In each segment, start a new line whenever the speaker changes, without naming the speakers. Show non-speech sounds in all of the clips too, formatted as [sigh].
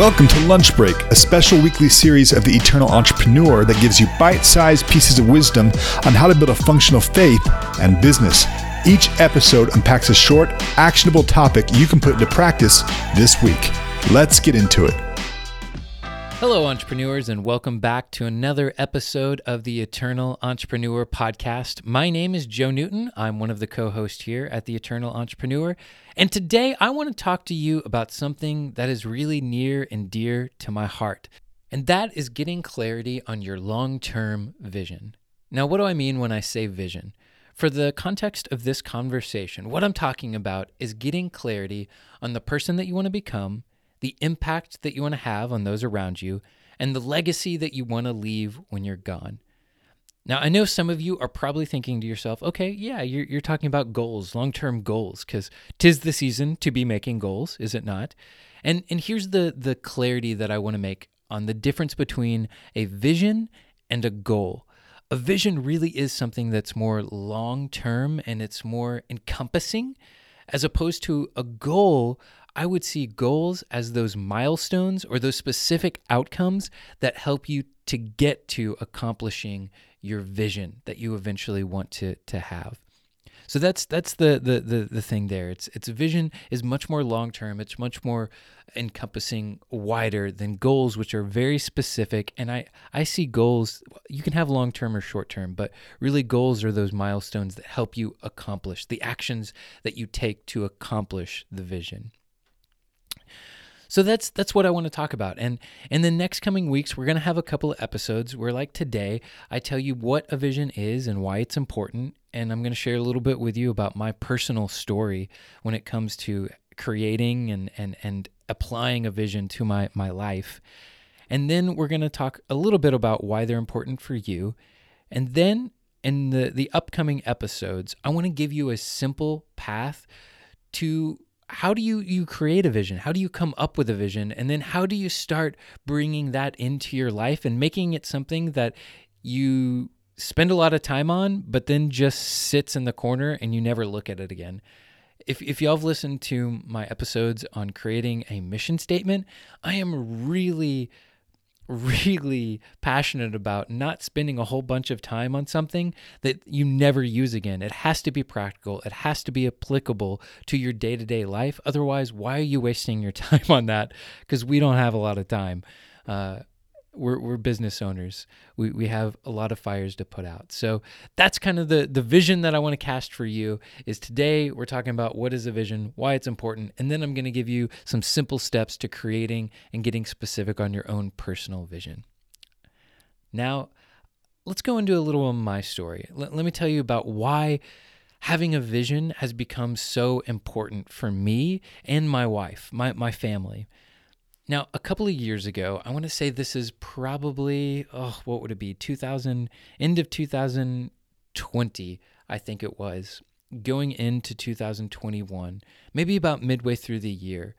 Welcome to Lunch Break, a special weekly series of the Eternal Entrepreneur that gives you bite sized pieces of wisdom on how to build a functional faith and business. Each episode unpacks a short, actionable topic you can put into practice this week. Let's get into it.
Hello, entrepreneurs, and welcome back to another episode of the Eternal Entrepreneur Podcast. My name is Joe Newton. I'm one of the co hosts here at the Eternal Entrepreneur. And today I want to talk to you about something that is really near and dear to my heart, and that is getting clarity on your long term vision. Now, what do I mean when I say vision? For the context of this conversation, what I'm talking about is getting clarity on the person that you want to become the impact that you want to have on those around you, and the legacy that you want to leave when you're gone. Now, I know some of you are probably thinking to yourself, okay, yeah, you're, you're talking about goals, long term goals, because tis the season to be making goals, is it not? And, and here's the, the clarity that I want to make on the difference between a vision and a goal. A vision really is something that's more long term and it's more encompassing, as opposed to a goal I would see goals as those milestones or those specific outcomes that help you to get to accomplishing your vision that you eventually want to, to have. So that's that's the, the the the thing there. It's it's vision is much more long term. It's much more encompassing, wider than goals, which are very specific. And I I see goals. You can have long term or short term, but really goals are those milestones that help you accomplish the actions that you take to accomplish the vision. So that's that's what I want to talk about. And in the next coming weeks, we're going to have a couple of episodes where like today, I tell you what a vision is and why it's important, and I'm going to share a little bit with you about my personal story when it comes to creating and and and applying a vision to my my life. And then we're going to talk a little bit about why they're important for you. And then in the the upcoming episodes, I want to give you a simple path to how do you you create a vision? How do you come up with a vision? And then how do you start bringing that into your life and making it something that you spend a lot of time on but then just sits in the corner and you never look at it again? If, if y'all have listened to my episodes on creating a mission statement i am really really passionate about not spending a whole bunch of time on something that you never use again. It has to be practical, it has to be applicable to your day to day life. Otherwise, why are you wasting your [laughs] time on that? Because we don't have a lot of time. Uh, we're, we're business owners. We, we have a lot of fires to put out. So that's kind of the, the vision that I want to cast for you is today we're talking about what is a vision, why it's important, and then I'm going to give you some simple steps to creating and getting specific on your own personal vision. Now, let's go into a little of my story. Let, let me tell you about why having a vision has become so important for me and my wife, my, my family. Now, a couple of years ago, I want to say this is probably, oh, what would it be? 2000, end of 2020, I think it was, going into 2021, maybe about midway through the year.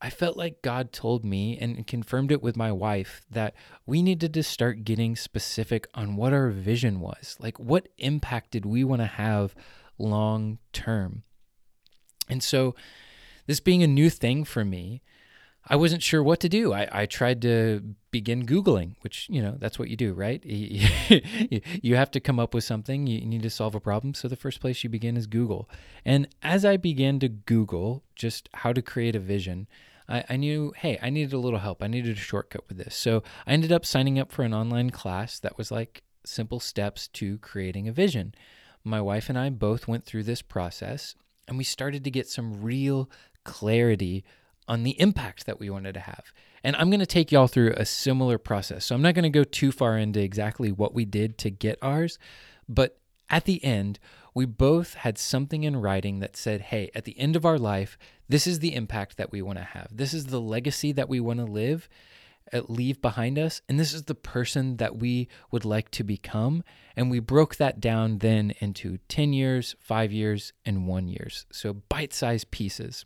I felt like God told me and confirmed it with my wife that we needed to start getting specific on what our vision was. Like, what impact did we want to have long term? And so, this being a new thing for me, I wasn't sure what to do. I, I tried to begin Googling, which, you know, that's what you do, right? [laughs] you have to come up with something. You need to solve a problem. So the first place you begin is Google. And as I began to Google just how to create a vision, I, I knew, hey, I needed a little help. I needed a shortcut with this. So I ended up signing up for an online class that was like simple steps to creating a vision. My wife and I both went through this process and we started to get some real clarity on the impact that we wanted to have. And I'm going to take y'all through a similar process. So I'm not going to go too far into exactly what we did to get ours, but at the end, we both had something in writing that said, hey, at the end of our life, this is the impact that we want to have. This is the legacy that we want to live, uh, leave behind us, and this is the person that we would like to become. And we broke that down then into 10 years, 5 years, and 1 years. So bite-sized pieces.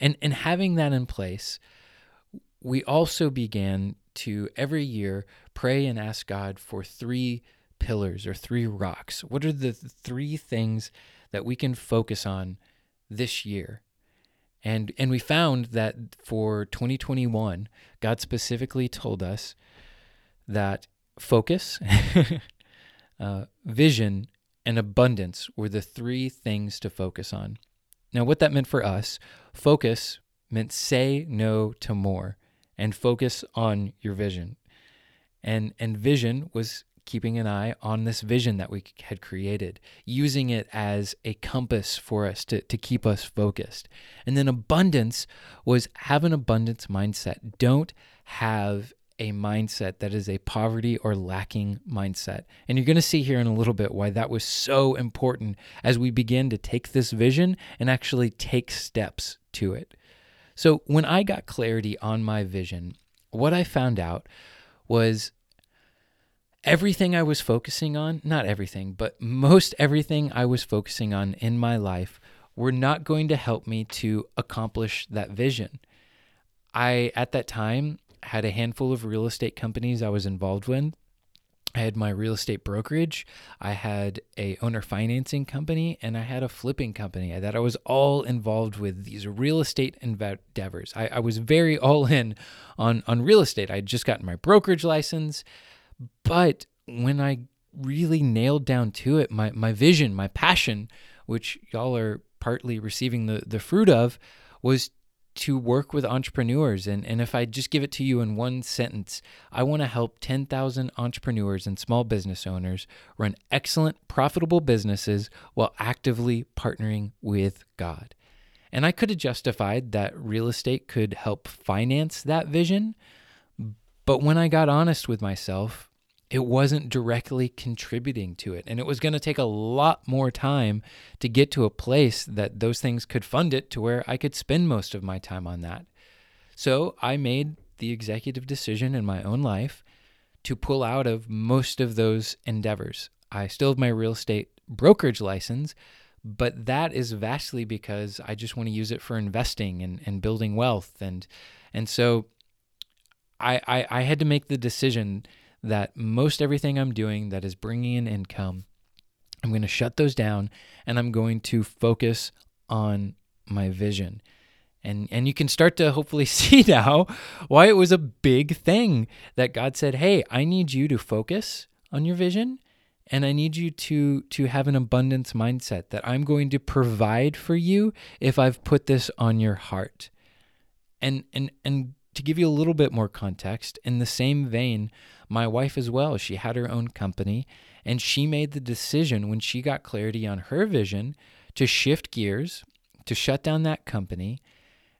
And and having that in place, we also began to every year pray and ask God for three pillars or three rocks. What are the three things that we can focus on this year? And and we found that for 2021, God specifically told us that focus, [laughs] uh, vision, and abundance were the three things to focus on. Now, what that meant for us, focus meant say no to more and focus on your vision. And and vision was keeping an eye on this vision that we had created, using it as a compass for us to, to keep us focused. And then abundance was have an abundance mindset. Don't have a mindset that is a poverty or lacking mindset. And you're going to see here in a little bit why that was so important as we begin to take this vision and actually take steps to it. So, when I got clarity on my vision, what I found out was everything I was focusing on, not everything, but most everything I was focusing on in my life were not going to help me to accomplish that vision. I, at that time, had a handful of real estate companies I was involved with. I had my real estate brokerage, I had a owner financing company, and I had a flipping company uh, that I was all involved with these real estate endeavors. I, I was very [laughs] all in on on real estate. I had just gotten my brokerage license. But when I really nailed down to it, my, my vision, my passion, which y'all are partly receiving the, the fruit of, was to work with entrepreneurs. And, and if I just give it to you in one sentence, I want to help 10,000 entrepreneurs and small business owners run excellent, profitable businesses while actively partnering with God. And I could have justified that real estate could help finance that vision. But when I got honest with myself, it wasn't directly contributing to it. And it was going to take a lot more time to get to a place that those things could fund it to where I could spend most of my time on that. So I made the executive decision in my own life to pull out of most of those endeavors. I still have my real estate brokerage license, but that is vastly because I just want to use it for investing and, and building wealth. And, and so I, I, I had to make the decision that most everything I'm doing that is bringing in income, I'm going to shut those down and I'm going to focus on my vision. And, and you can start to hopefully [laughs] see now why it was a big thing that God said, Hey, I need you to focus on your vision and I need you to to have an abundance mindset that I'm going to provide for you if I've put this on your heart. And and and to give you a little bit more context, in the same vein, my wife as well, she had her own company and she made the decision when she got clarity on her vision to shift gears, to shut down that company,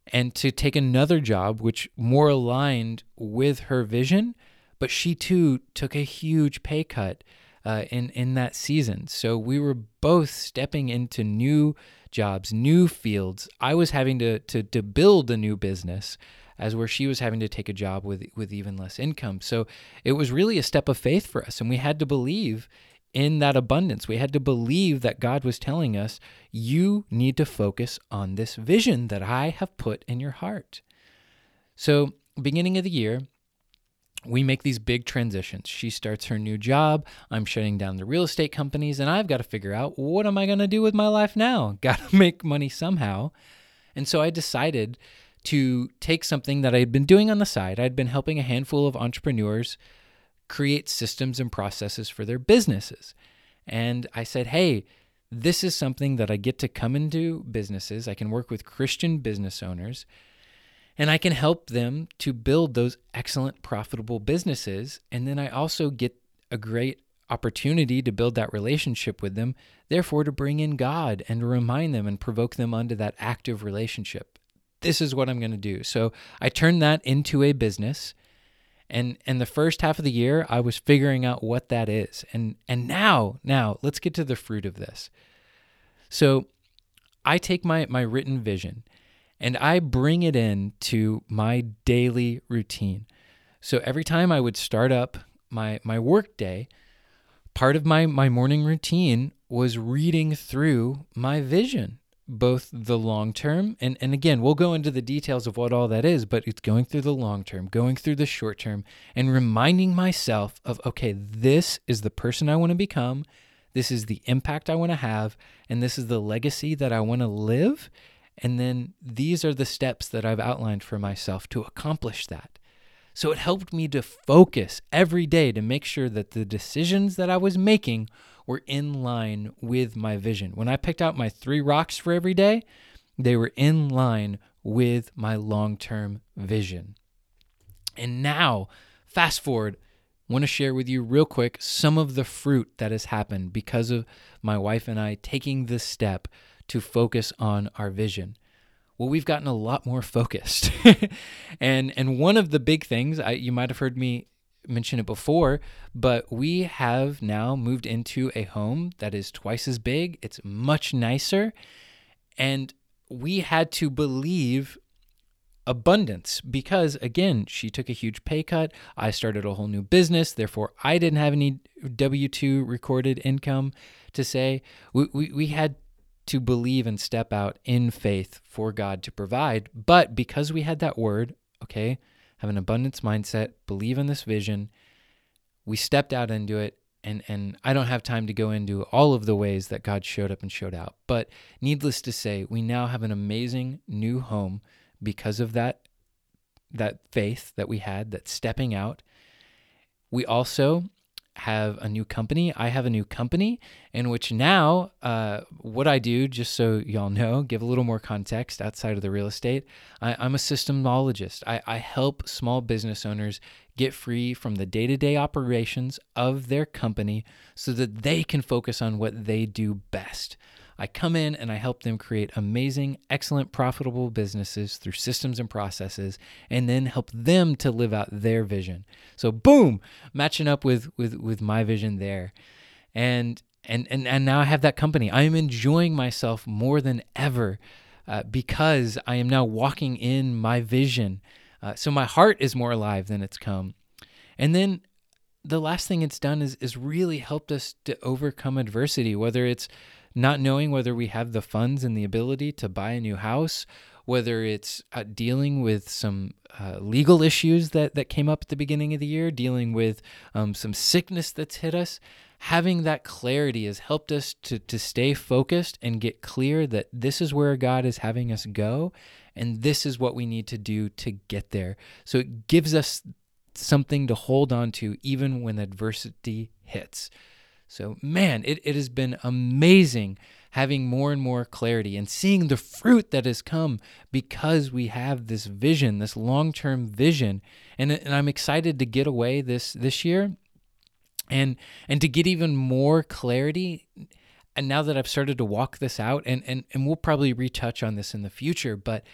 and to take another job which more aligned with her vision. But she too took a huge pay cut uh, in in that season. So we were both stepping into new jobs, new fields. I was having to to to build a new business as where she was having to take a job with with even less income. So it was really a step of faith for us, and we had to believe in that abundance. We had to believe that God was telling us, you need to focus on this vision that I have put in your heart. So, beginning of the year, we make these big transitions. She starts her new job. I'm shutting down the real estate companies, and I've got to figure out what am I going to do with my life now? [laughs] Got to make money somehow. And so I decided to take something that I had been doing on the side. I'd been helping a handful of entrepreneurs create systems and processes for their businesses. And I said, hey, this is something that I get to come into businesses. I can work with Christian business owners and I can help them to build those excellent, profitable businesses. And then I also get a great opportunity to build that relationship with them, therefore, to bring in God and remind them and provoke them onto that active relationship this is what I'm going to do. So I turned that into a business. And and the first half of the year I was figuring out what that is. And and now, now let's get to the fruit of this. So I take my my written vision and I bring it in to my daily routine. So every time I would start up my my work day, part of my my morning routine was reading through my vision both the long term and, and again we'll go into the details of what all that is but it's going through the long term going through the short term and reminding myself of okay this is the person i want to become this is the impact i want to have and this is the legacy that i want to live And then these are the steps that I've outlined for myself to accomplish that. So it helped me to focus every day to make sure that the decisions that I was making were in line with my vision. When I picked out my three rocks for every day, they were in line with my long term vision. And now, fast forward, I want to share with you real quick some of the fruit that has happened because of my wife and I taking this step to focus on our vision. Well, we've gotten a lot more focused. [laughs] and and one of the big things, I, you might have heard me mention it before, but we have now moved into a home that is twice as big. It's much nicer. And we had to believe abundance because again she took a huge pay cut i started a whole new business therefore i didn't have any w2 recorded income to say we, we, we had to believe and step out in faith for god to provide but because we had that word okay have an abundance mindset believe in this vision we stepped out into it and and I don't have time to go into all of the ways that God showed up and showed out. But needless to say, we now have an amazing new home because of that that faith that we had, that stepping out. We also have a new company. I have a new company in which now, uh, what I do, just so y'all know, give a little more context outside of the real estate, I, am a systemologist. I, I help small business owners get free from the day to day operations of their company so that they can focus on what they do best. I come in and I help them create amazing, excellent, profitable businesses through systems and processes, and then help them to live out their vision. So boom, matching up with with with my vision there. And and and, and now I have that company. I am enjoying myself more than ever uh, because I am now walking in my vision. Uh, so my heart is more alive than it's come. And then the last thing it's done is is really helped us to overcome adversity, whether it's not knowing whether we have the funds and the ability to buy a new house, whether it's uh, dealing with some uh, legal issues that, that came up at the beginning of the year, dealing with um, some sickness that's hit us. Having that clarity has helped us to, to stay focused and get clear that this is where God is having us go, and this is what we need to do to get there. So it gives us something to hold on to even when adversity hits. So, man, it, it has been amazing having more and more clarity and seeing the fruit that has come because we have this vision, this long term vision. And, and I'm excited to get away this, this year and, and to get even more clarity. And now that I've started to walk this out, and, and, and we'll probably retouch on this in the future, but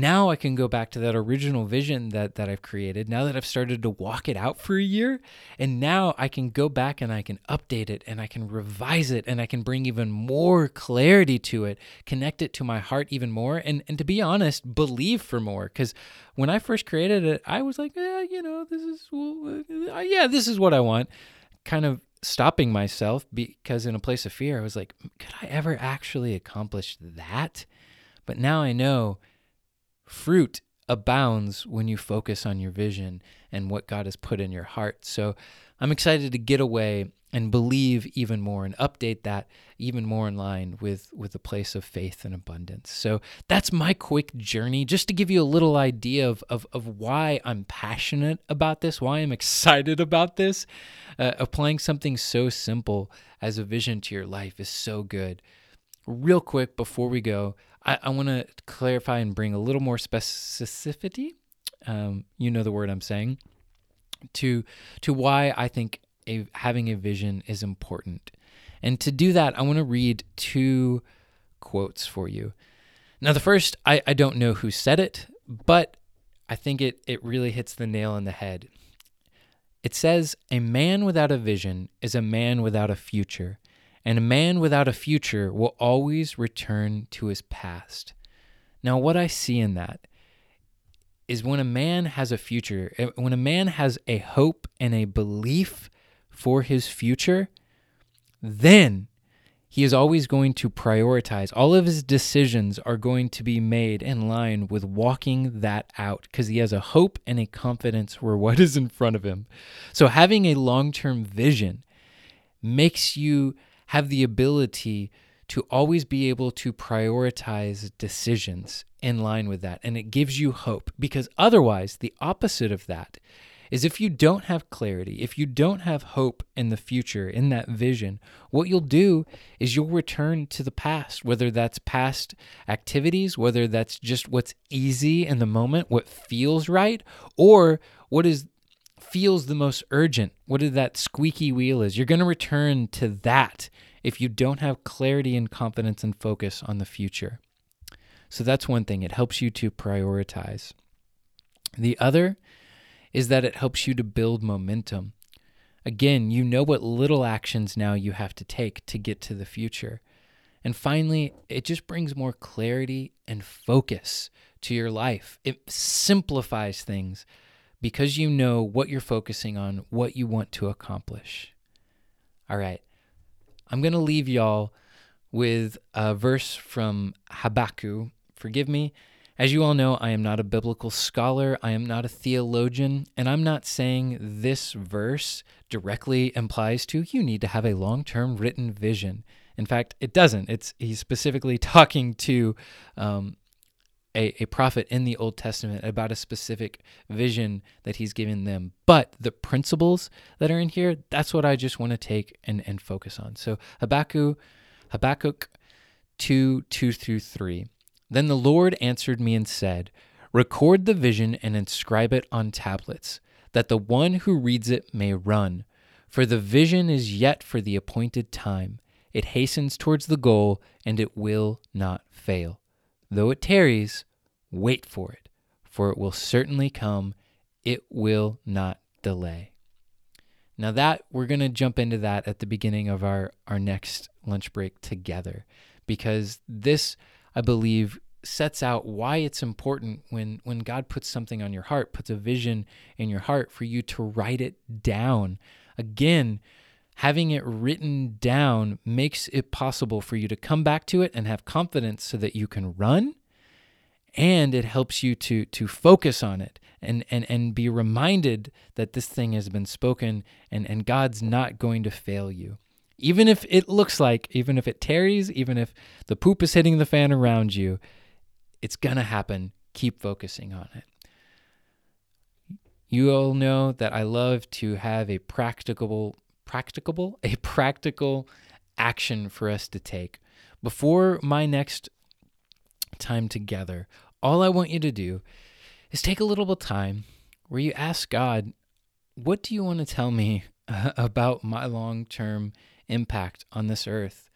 now I can go back to that original vision that that I've created. Now that I've started to walk it out for a year, and now I can go back and I can update it and I can revise it and I can bring even more clarity to it, connect it to my heart even more, and and to be honest, believe for more. Because when I first created it, I was like, you know, this is well, uh, yeah, this is what I want. Kind of stopping myself because in a place of fear, I was like, could I ever actually accomplish that? But now I know fruit abounds when you focus on your vision and what God has put in your heart. So I'm excited to get away and believe even more and update that even more in line with with the place of faith and abundance. So that's my quick journey just to give you a little idea of of, of why I'm passionate about this, why I'm excited about this. Uh, applying something so simple as a vision to your life is so good. Real quick before we go, I, I want to clarify and bring a little more specificity. Um, you know the word I'm saying to to why I think a, having a vision is important. And to do that, I want to read two quotes for you. Now, the first, I, I don't know who said it, but I think it, it really hits the nail on the head. It says, A man without a vision is a man without a future, and a man without a future will always return to his past. Now, what I see in that is when a man has a future, eh, when a man has a hope and a belief for his future, then he is always going to prioritize. All of his decisions are going to be made in line with walking that out because he has a hope and a confidence for what is in front of him. So, having a long term vision makes you have the ability to always be able to prioritize decisions in line with that. And it gives you hope because otherwise, the opposite of that is if you don't have clarity, if you don't have hope in the future, in that vision, what you'll do is you'll return to the past, whether that's past activities, whether that's just what's easy in the moment, what feels right, or what is feels the most urgent, what is that squeaky wheel is. You're going to return to that if you don't have clarity and confidence and focus on the future. So that's one thing. It helps you to prioritize. The other is that it helps you to build momentum. Again, you know what little actions now you have to take to get to the future. And finally, it just brings more clarity and focus to your life. It simplifies things because you know what you're focusing on, what you want to accomplish. All right. I'm going to leave y'all with a verse from Habakkuk. Forgive me. As you all know, I am not a biblical scholar, I am not a theologian, and I'm not saying this verse directly implies to you need to have a long-term written vision. In fact, it doesn't. It's he's specifically [laughs] talking to um, a, a prophet in the Old Testament about a specific vision that he's given them. But the principles that are in here, that's what I just want to take and, and focus on. So Habakkuk, Habakkuk 2 2 through 3. Then the Lord answered me and said, Record the vision and inscribe it on tablets, that the one who reads it may run. For the vision is yet for the appointed time. It hastens towards the goal, and it will not fail. Though it tarries, wait for it, for it will certainly come. It will not delay. Now that we're going to jump into that at the beginning of our our next lunch break together because this I believe sets out why it's important when when God puts something on your heart, puts a vision in your heart for you to write it down. Again, having it written down makes it possible for you to come back to it and have confidence so that you can run and it helps you to to focus on it and and and be reminded that this thing has been spoken and and God's not going to fail you. Even if it looks like, even if it tarries, even if the poop is hitting the fan around you, it's going to happen. Keep focusing on it. You all know that I love to have a practicable practicable [laughs] a practical action for us to take. Before my next time together, all I want you to do is take a little bit of time where you ask God, what do you want to tell me uh, about my long-term impact on this earth?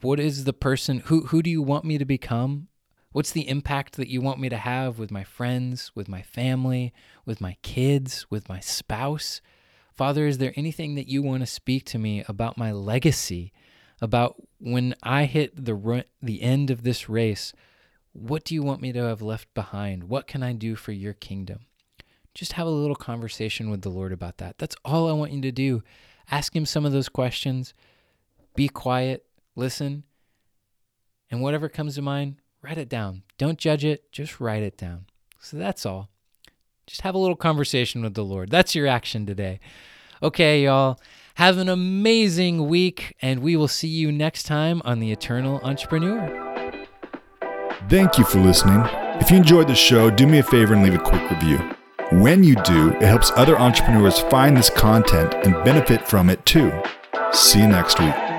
What is the person who who do you want me to become? What's the impact that you want me to have with my friends, with my family, with my kids, with my spouse? Father, is there anything that you want to speak to me about my legacy, about when I hit the the end of this race? What do you want me to have left behind? What can I do for your kingdom? Just have a little conversation with the Lord about that. That's all I want you to do. Ask him some of those questions. Be quiet, listen, and whatever comes to mind, write it down. Don't judge it, just write it down. So that's all. Just have a little conversation with the Lord. That's your action today. Okay, y'all. Have an amazing week, and we will see you next time on The Eternal Entrepreneur.
Thank you for listening. If you enjoyed the show, do me a favor and leave a quick review. When you do, it helps other entrepreneurs find this content and benefit from it too. See you next week.